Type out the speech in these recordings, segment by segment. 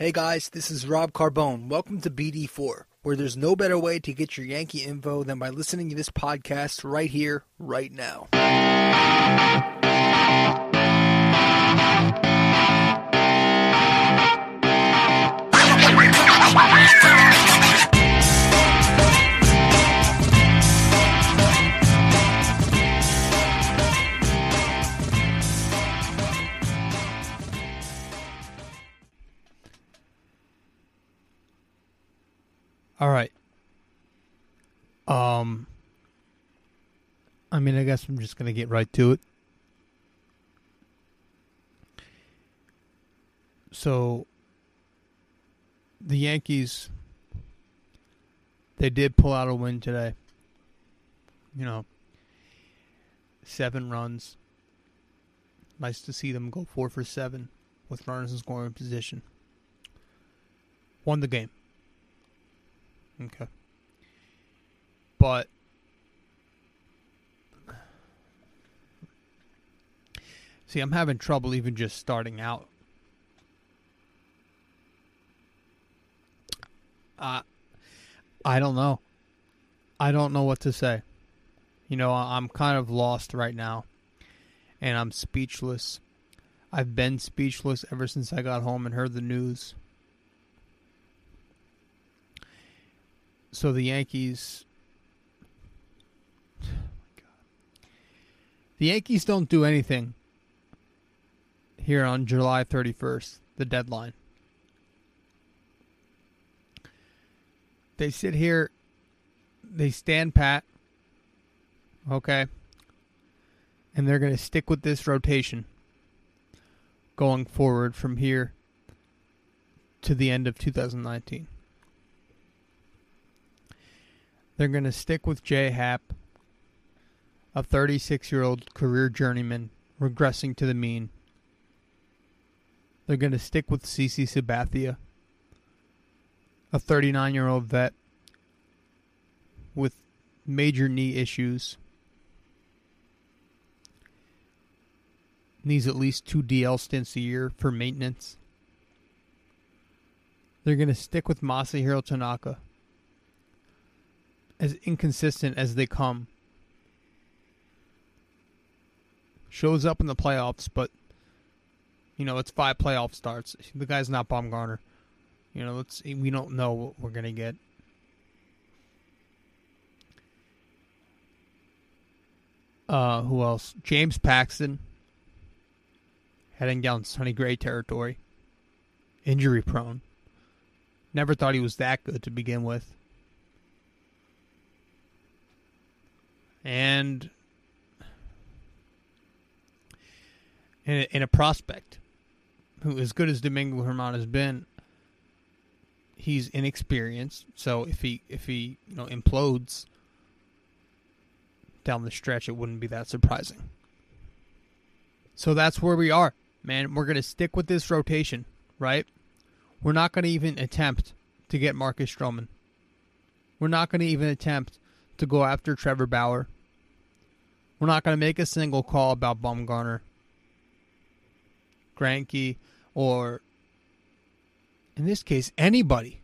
Hey guys, this is Rob Carbone. Welcome to BD4, where there's no better way to get your Yankee info than by listening to this podcast right here, right now. All right. Um I mean, I guess I'm just going to get right to it. So the Yankees they did pull out a win today. You know, 7 runs. Nice to see them go 4 for 7 with runners in scoring position. Won the game. Okay. But See, I'm having trouble even just starting out. Uh I don't know. I don't know what to say. You know, I'm kind of lost right now. And I'm speechless. I've been speechless ever since I got home and heard the news. So the Yankees. The Yankees don't do anything here on July 31st, the deadline. They sit here, they stand pat, okay, and they're going to stick with this rotation going forward from here to the end of 2019. They're going to stick with J Happ, a 36 year old career journeyman regressing to the mean. They're going to stick with CC Sabathia, a 39 year old vet with major knee issues. Needs at least two DL stints a year for maintenance. They're going to stick with Masahiro Tanaka as inconsistent as they come. Shows up in the playoffs, but you know it's five playoff starts. The guy's not Bumgarner. You know, let's we don't know what we're gonna get. Uh, who else? James Paxton heading down Sonny Gray territory. Injury prone. Never thought he was that good to begin with. And in a, a prospect who, as good as Domingo Germán has been, he's inexperienced. So if he if he you know implodes down the stretch, it wouldn't be that surprising. So that's where we are, man. We're gonna stick with this rotation, right? We're not gonna even attempt to get Marcus Stroman. We're not gonna even attempt to go after Trevor Bauer. We're not going to make a single call about Bumgarner, Greinke, or in this case, anybody.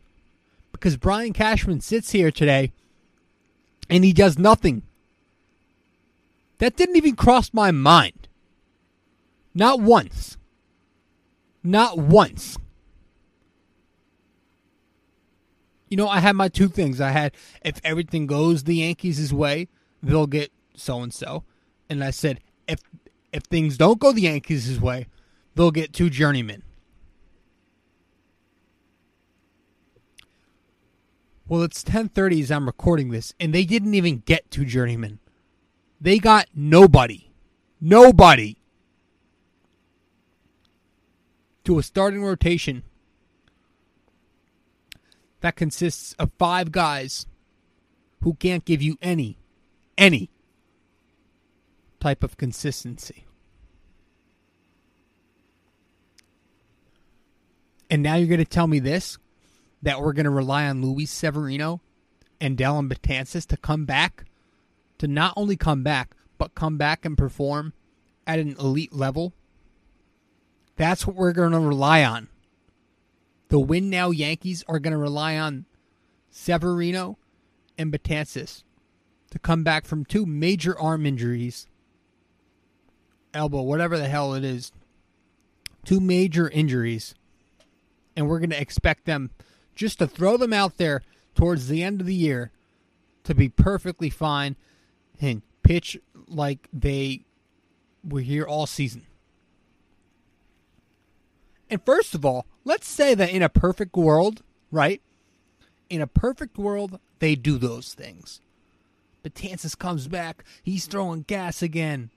Because Brian Cashman sits here today and he does nothing. That didn't even cross my mind. Not once. Not once. You know, I had my two things. I had if everything goes the Yankees' way, they'll get so and so. And I said, if if things don't go the Yankees' way, they'll get two journeymen. Well, it's 10:30 as I'm recording this, and they didn't even get two journeymen. They got nobody, nobody to a starting rotation that consists of five guys who can't give you any, any type of consistency. And now you're going to tell me this that we're going to rely on Luis Severino and Dellin Betances to come back, to not only come back, but come back and perform at an elite level. That's what we're going to rely on the win now Yankees are going to rely on Severino and Betances to come back from two major arm injuries, elbow, whatever the hell it is, two major injuries, and we're going to expect them just to throw them out there towards the end of the year to be perfectly fine and pitch like they were here all season. And first of all, let's say that in a perfect world, right? In a perfect world, they do those things. Betances comes back, he's throwing gas again.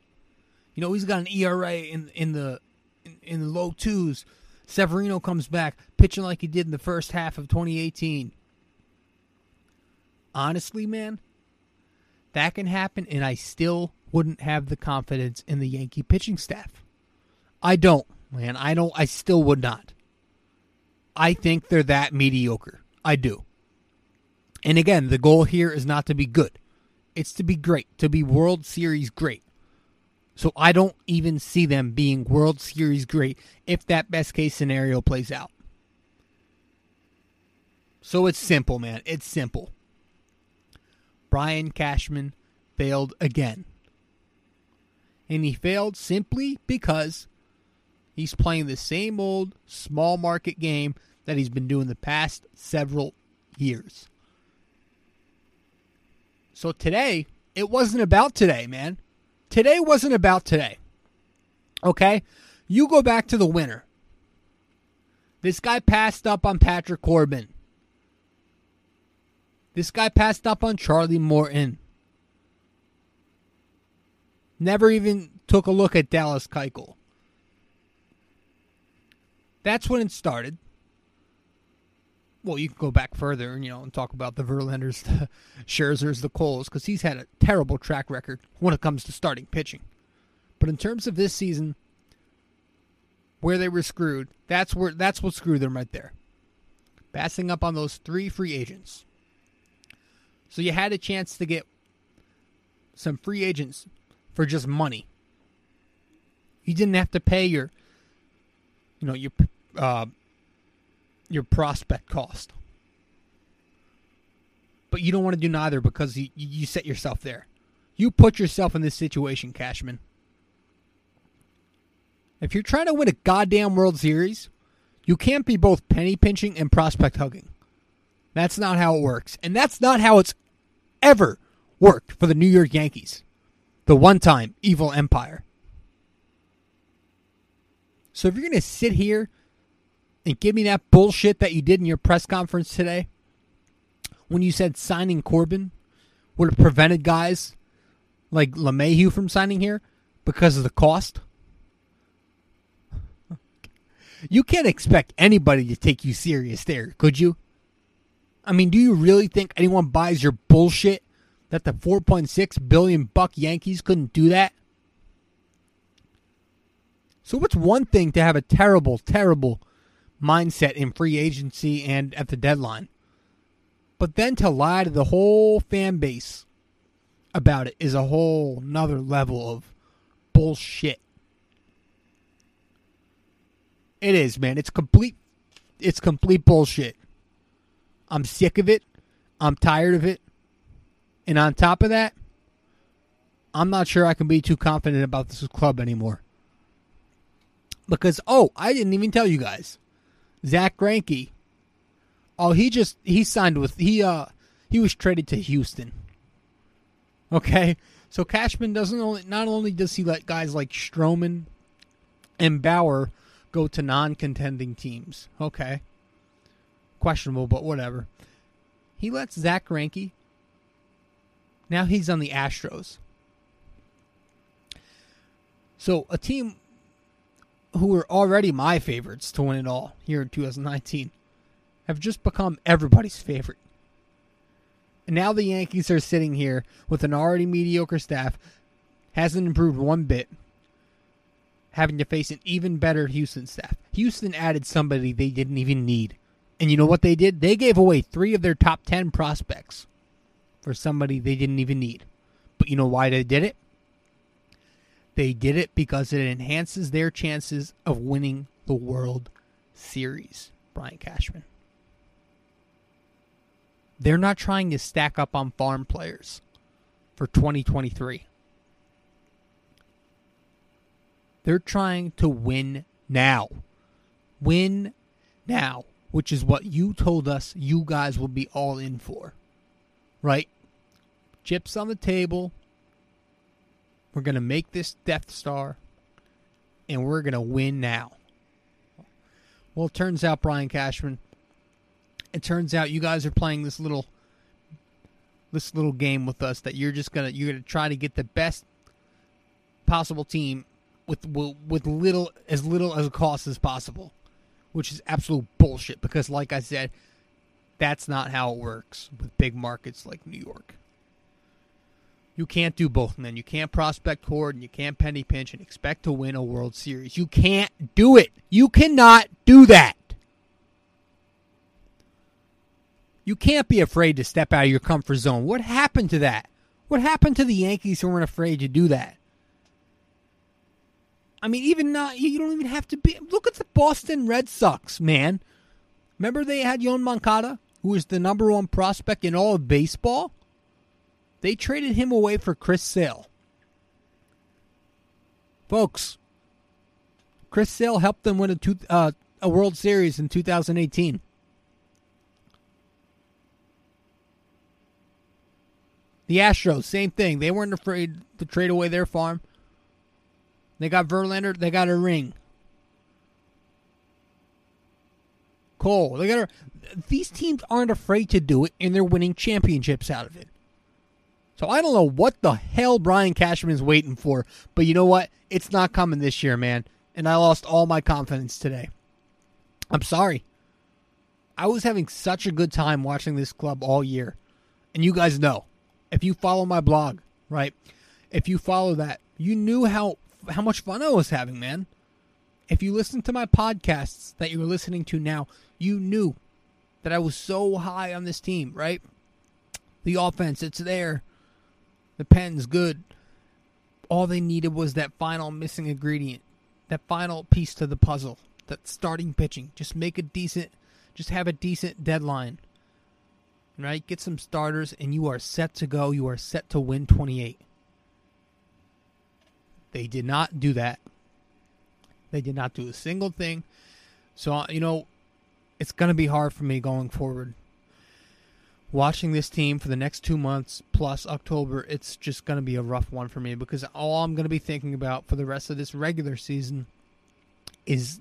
You know, he's got an ERA in in the in, in the low twos. Severino comes back, pitching like he did in the first half of 2018. Honestly, man, that can happen, and I still wouldn't have the confidence in the Yankee pitching staff. I don't, man. I don't. I still would not. I think they're that mediocre. I do. And again, the goal here is not to be good. It's to be great, to be World Series great. So I don't even see them being World Series great if that best case scenario plays out. So it's simple, man. It's simple. Brian Cashman failed again. And he failed simply because he's playing the same old small market game that he's been doing the past several years. So today, it wasn't about today, man. Today wasn't about today. Okay? You go back to the winner. This guy passed up on Patrick Corbin. This guy passed up on Charlie Morton. Never even took a look at Dallas Keuchel. That's when it started. Well, you can go back further and you know and talk about the Verlanders, the Scherzers, the Coles, because he's had a terrible track record when it comes to starting pitching. But in terms of this season, where they were screwed, that's where that's what screwed them right there. Passing up on those three free agents. So you had a chance to get some free agents for just money. You didn't have to pay your, you know, your uh, your prospect cost. But you don't want to do neither because you, you set yourself there. You put yourself in this situation, Cashman. If you're trying to win a goddamn World Series, you can't be both penny pinching and prospect hugging. That's not how it works. And that's not how it's ever worked for the New York Yankees, the one time evil empire. So if you're going to sit here and give me that bullshit that you did in your press conference today, when you said signing Corbin would have prevented guys like LeMahieu from signing here because of the cost, you can't expect anybody to take you serious there, could you? I mean, do you really think anyone buys your bullshit that the 4.6 billion buck Yankees couldn't do that? So what's one thing to have a terrible, terrible mindset in free agency and at the deadline? But then to lie to the whole fan base about it is a whole nother level of bullshit. It is, man. It's complete it's complete bullshit. I'm sick of it. I'm tired of it. And on top of that, I'm not sure I can be too confident about this club anymore. Because oh, I didn't even tell you guys. Zack Greinke. Oh, he just he signed with he uh he was traded to Houston. Okay? So Cashman doesn't only not only does he let guys like Stroman and Bauer go to non-contending teams. Okay. Questionable, but whatever. He lets Zack Greinke. Now he's on the Astros. So a team who were already my favorites to win it all here in 2019 have just become everybody's favorite. And now the Yankees are sitting here with an already mediocre staff, hasn't improved one bit, having to face an even better Houston staff. Houston added somebody they didn't even need. And you know what they did? They gave away three of their top 10 prospects for somebody they didn't even need. But you know why they did it? They did it because it enhances their chances of winning the World Series. Brian Cashman. They're not trying to stack up on farm players for 2023. They're trying to win now. Win now, which is what you told us you guys will be all in for. Right? Chips on the table. We're going to make this Death Star and we're going to win now. Well, it turns out, Brian Cashman, it turns out you guys are playing this little this little game with us that you're just gonna you're gonna try to get the best possible team with with little as little as a cost as possible, which is absolute bullshit. Because, like I said, that's not how it works with big markets like New York. You can't do both, man. You can't prospect hoard and you can't penny pinch and expect to win a World Series. You can't do it. You cannot do that. You can't be afraid to step out of your comfort zone. What happened to that? What happened to the Yankees who weren't afraid to do that? I mean, even not, you don't even have to be. Look at the Boston Red Sox, man. Remember they had Yoan Moncada, who was the number one prospect in all of baseball? They traded him away for Chris Sale. Folks, Chris Sale helped them win a, two, uh, a World Series in 2018. The Astros, same thing. They weren't afraid to trade away their farm. They got Verlander. They got a ring. Cole. They got a, these teams aren't afraid to do it, and they're winning championships out of it. So I don't know what the hell Brian Cashman is waiting for, but you know what? It's not coming this year, man. And I lost all my confidence today. I'm sorry. I was having such a good time watching this club all year. And you guys know. If you follow my blog, right? If you follow that, you knew how how much fun I was having, man. If you listen to my podcasts that you're listening to now, you knew that I was so high on this team, right? The offense, it's there. The pen's good. All they needed was that final missing ingredient, that final piece to the puzzle, that starting pitching. Just make a decent, just have a decent deadline. Right? Get some starters, and you are set to go. You are set to win 28. They did not do that. They did not do a single thing. So, you know, it's going to be hard for me going forward watching this team for the next two months plus October, it's just going to be a rough one for me because all I'm going to be thinking about for the rest of this regular season is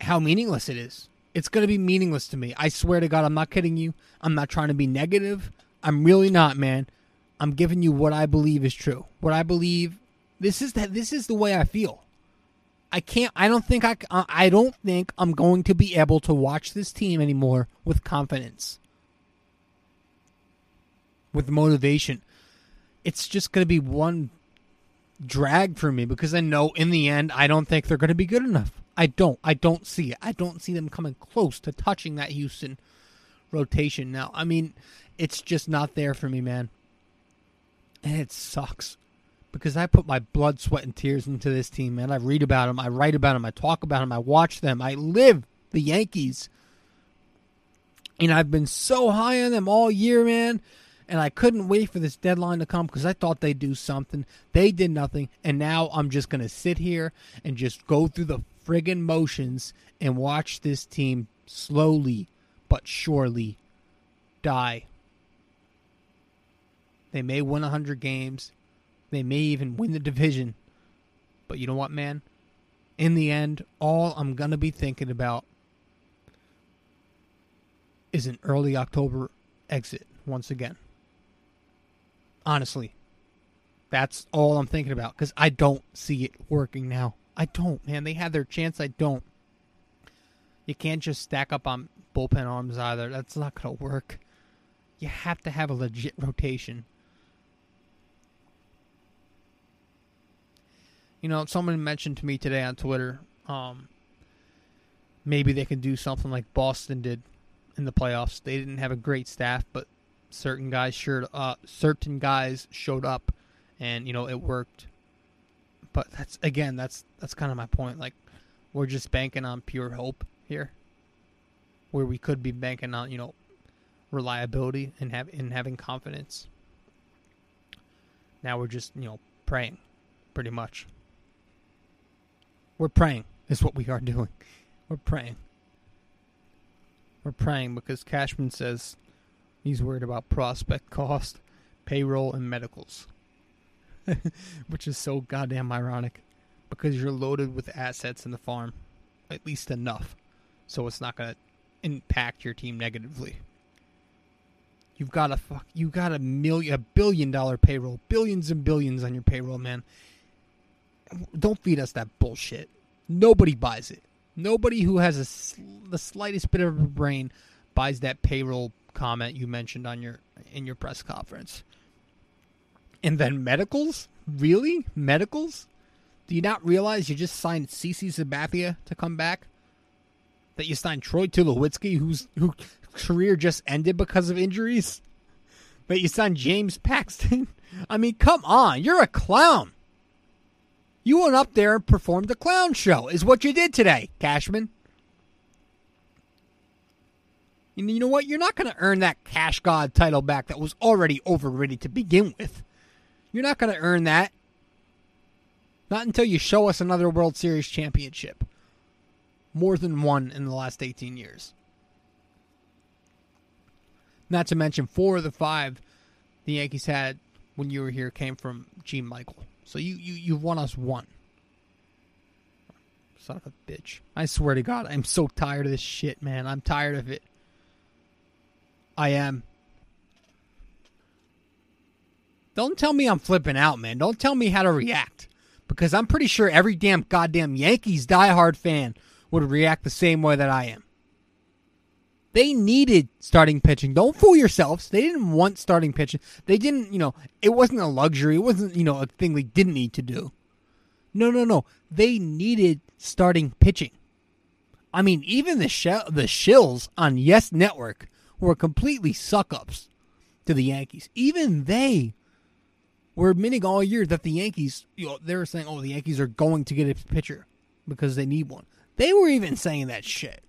how meaningless it is. It's going to be meaningless to me. I swear to God, I'm not kidding you. I'm not trying to be negative. I'm really not, man. I'm giving you what I believe is true. What I believe this is that this is the way I feel. I can't I don't think I I don't think I'm going to be able to watch this team anymore with confidence with motivation. It's just going to be one drag for me because I know in the end I don't think they're going to be good enough. I don't. I don't see it. I don't see them coming close to touching that Houston rotation now. I mean, it's just not there for me, man. And it sucks because I put my blood, sweat, and tears into this team, man. I read about them, I write about them, I talk about them, I watch them, I live the Yankees. And I've been so high on them all year, man and I couldn't wait for this deadline to come because I thought they'd do something. They did nothing, and now I'm just going to sit here and just go through the friggin' motions and watch this team slowly but surely die. They may win 100 games, they may even win the division, but you know what, man? In the end, all I'm going to be thinking about is an early October exit once again. Honestly, that's all I'm thinking about because I don't see it working now. I don't, man. They had their chance. I don't. You can't just stack up on bullpen arms either. That's not going to work. You have to have a legit rotation. You know, someone mentioned to me today on Twitter, um, maybe they can do something like Boston did in the playoffs. They didn't have a great staff, but certain guys showed uh, certain guys showed up, and you know it worked. But that's again, that's that's kind of my point. Like we're just banking on pure hope here. where we could be banking on, you know, reliability and have in having confidence. Now we're just, you know, praying, pretty much. We're praying is what we are doing. We're praying. We're praying because Cashman says he's worried about prospect cost, payroll, and medicals. Which is so goddamn ironic because you're loaded with assets in the farm, at least enough, so it's not going to impact your team negatively. You've got a fuck. You got a million, a billion dollar payroll, billions and billions on your payroll, man. Don't feed us that bullshit. Nobody buys it. Nobody who has a, the slightest bit of a brain buys that payroll comment you mentioned on your in your press conference. And then medicals? Really? Medicals? Do you not realize you just signed CC Sabathia to come back? That you signed Troy Tulowitzki, whose who career just ended because of injuries? That you signed James Paxton? I mean, come on, you're a clown. You went up there and performed a clown show, is what you did today, Cashman. And you know what? You're not going to earn that Cash God title back that was already overrated to begin with. You're not going to earn that. Not until you show us another World Series championship. More than one in the last 18 years. Not to mention, four of the five the Yankees had when you were here came from Gene Michael. So you, you, you won us one. Son of a bitch. I swear to God, I'm so tired of this shit, man. I'm tired of it. I am. Don't tell me I'm flipping out, man. Don't tell me how to react. Because I'm pretty sure every damn goddamn Yankees diehard fan would react the same way that I am. They needed starting pitching. Don't fool yourselves. They didn't want starting pitching. They didn't, you know, it wasn't a luxury. It wasn't, you know, a thing they didn't need to do. No, no, no. They needed starting pitching. I mean, even the sh- the shills on Yes Network were completely suck ups to the Yankees. Even they were admitting all year that the Yankees, you know, they were saying, "Oh, the Yankees are going to get a pitcher because they need one." They were even saying that shit.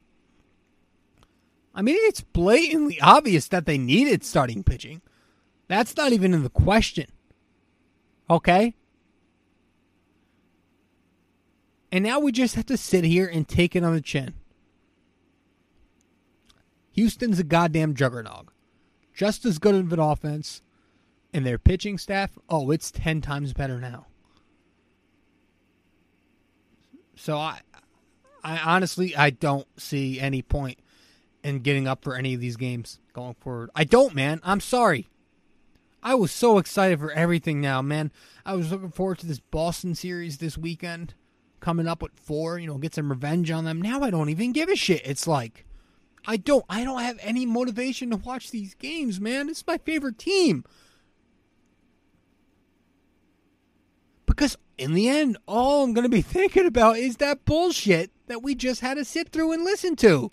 I mean, it's blatantly obvious that they needed starting pitching. That's not even in the question. Okay? And now we just have to sit here and take it on the chin. Houston's a goddamn juggernaut. Just as good of an offense. And their pitching staff, oh, it's 10 times better now. So I I honestly I don't see any point in getting up for any of these games going forward. I don't, man. I'm sorry. I was so excited for everything now, man. I was looking forward to this Boston series this weekend coming up with four, you know, get some revenge on them. Now I don't even give a shit. It's like I don't I don't have any motivation to watch these games, man. It's my favorite team. Because in the end, all I'm going to be thinking about is that bullshit that we just had to sit through and listen to.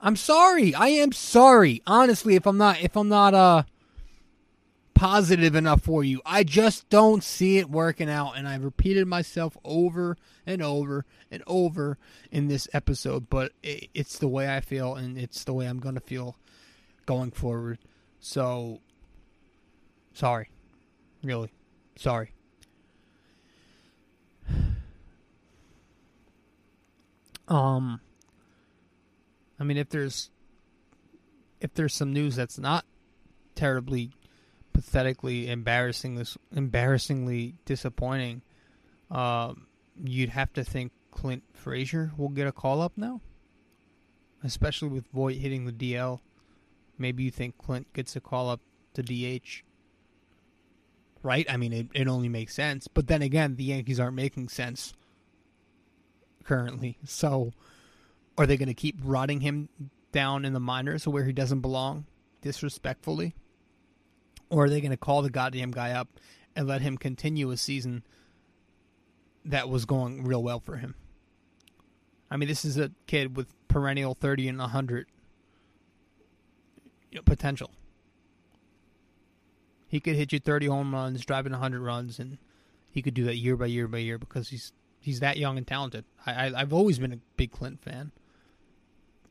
I'm sorry. I am sorry. Honestly, if I'm not if I'm not uh positive enough for you. I just don't see it working out and I've repeated myself over and over and over in this episode, but it's the way I feel and it's the way I'm going to feel going forward. So sorry. Really. Sorry. Um I mean, if there's if there's some news that's not terribly pathetically embarrassing this embarrassingly disappointing, um, you'd have to think Clint Frazier will get a call up now, especially with Voit hitting the DL. Maybe you think Clint gets a call up to DH. Right? I mean, it, it only makes sense. But then again, the Yankees aren't making sense currently. So are they going to keep rotting him down in the minors where he doesn't belong disrespectfully? Or are they going to call the goddamn guy up and let him continue a season that was going real well for him? I mean, this is a kid with perennial 30 and 100 potential. He could hit you 30 home runs, driving 100 runs, and he could do that year by year by year because he's he's that young and talented. I, I I've always been a big Clint fan,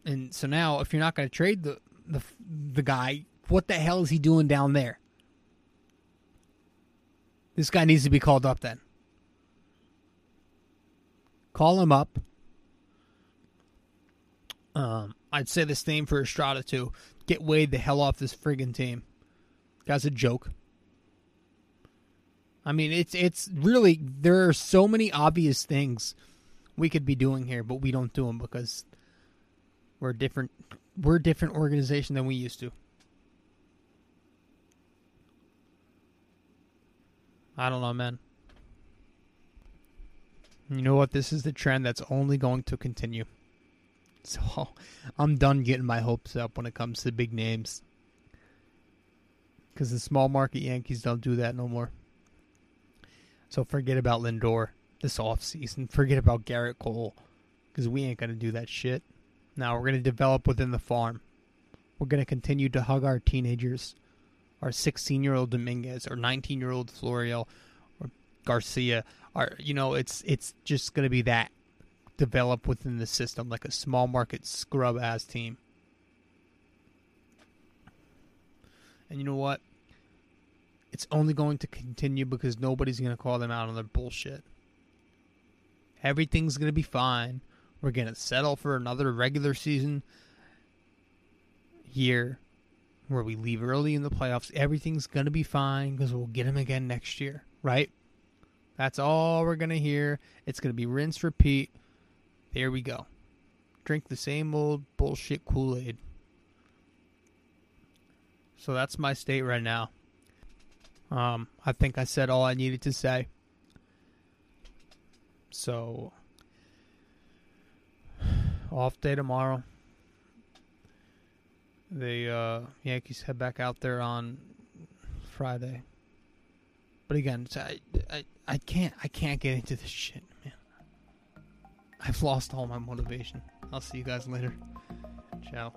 and so now if you're not going to trade the the the guy, what the hell is he doing down there? This guy needs to be called up then. Call him up. Um, I'd say the same for Estrada too. Get Wade the hell off this friggin' team. Guy's a joke. I mean, it's it's really there are so many obvious things we could be doing here, but we don't do them because we're different we're a different organization than we used to. I don't know, man. You know what? This is the trend that's only going to continue. So I'm done getting my hopes up when it comes to big names. Because the small market Yankees don't do that no more. So forget about Lindor this offseason. Forget about Gerrit Cole. Because we ain't going to do that shit. Now we're going to develop within the farm. We're going to continue to hug our teenagers. Our 16 year old Dominguez, or 19 year old Florial, or Garcia. Our, you know, it's it's just going to be that develop within the system like a small market scrub ass team. And you know what? It's only going to continue because nobody's going to call them out on their bullshit. Everything's going to be fine. We're going to settle for another regular season year where we leave early in the playoffs. Everything's going to be fine because we'll get them again next year, right? That's all we're going to hear. It's going to be rinse, repeat. There we go. Drink the same old bullshit Kool Aid. So that's my state right now. Um, I think I said all I needed to say. So, off day tomorrow. The uh, Yankees head back out there on Friday. But again, I, I, I can't I can't get into this shit, man. I've lost all my motivation. I'll see you guys later. Ciao.